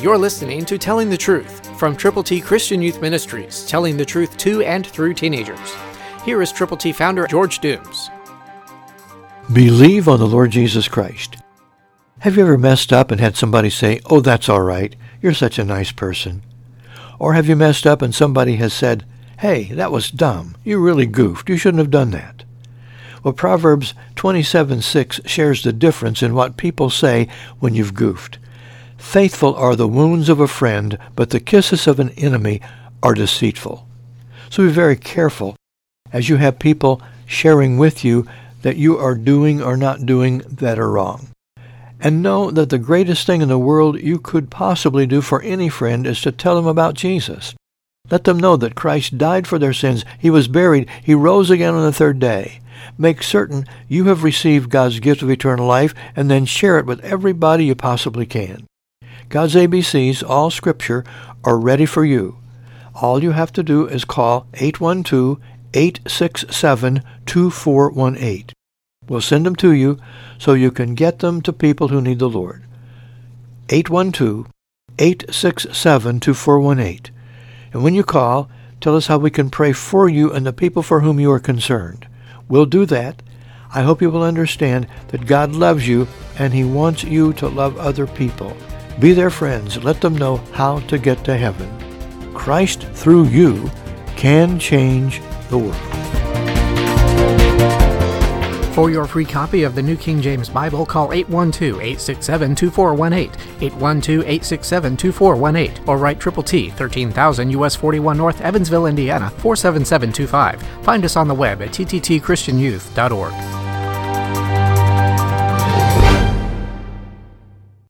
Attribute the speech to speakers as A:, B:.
A: You're listening to Telling the Truth from Triple T Christian Youth Ministries, telling the truth to and through teenagers. Here is Triple T founder George Dooms.
B: Believe on the Lord Jesus Christ. Have you ever messed up and had somebody say, Oh, that's all right. You're such a nice person. Or have you messed up and somebody has said, Hey, that was dumb. You really goofed. You shouldn't have done that. Well, Proverbs 27:6 shares the difference in what people say when you've goofed. Faithful are the wounds of a friend, but the kisses of an enemy are deceitful. So be very careful as you have people sharing with you that you are doing or not doing that are wrong. And know that the greatest thing in the world you could possibly do for any friend is to tell them about Jesus. Let them know that Christ died for their sins. He was buried. He rose again on the third day. Make certain you have received God's gift of eternal life and then share it with everybody you possibly can. God's ABCs, all scripture, are ready for you. All you have to do is call 812-867-2418. We'll send them to you so you can get them to people who need the Lord. 812-867-2418. And when you call, tell us how we can pray for you and the people for whom you are concerned. We'll do that. I hope you will understand that God loves you and he wants you to love other people. Be their friends. Let them know how to get to heaven. Christ, through you, can change the world.
A: For your free copy of the New King James Bible, call 812-867-2418, 812-867-2418, or write Triple T, 13000 US 41 North, Evansville, Indiana, 47725. Find us on the web at tttchristianyouth.org.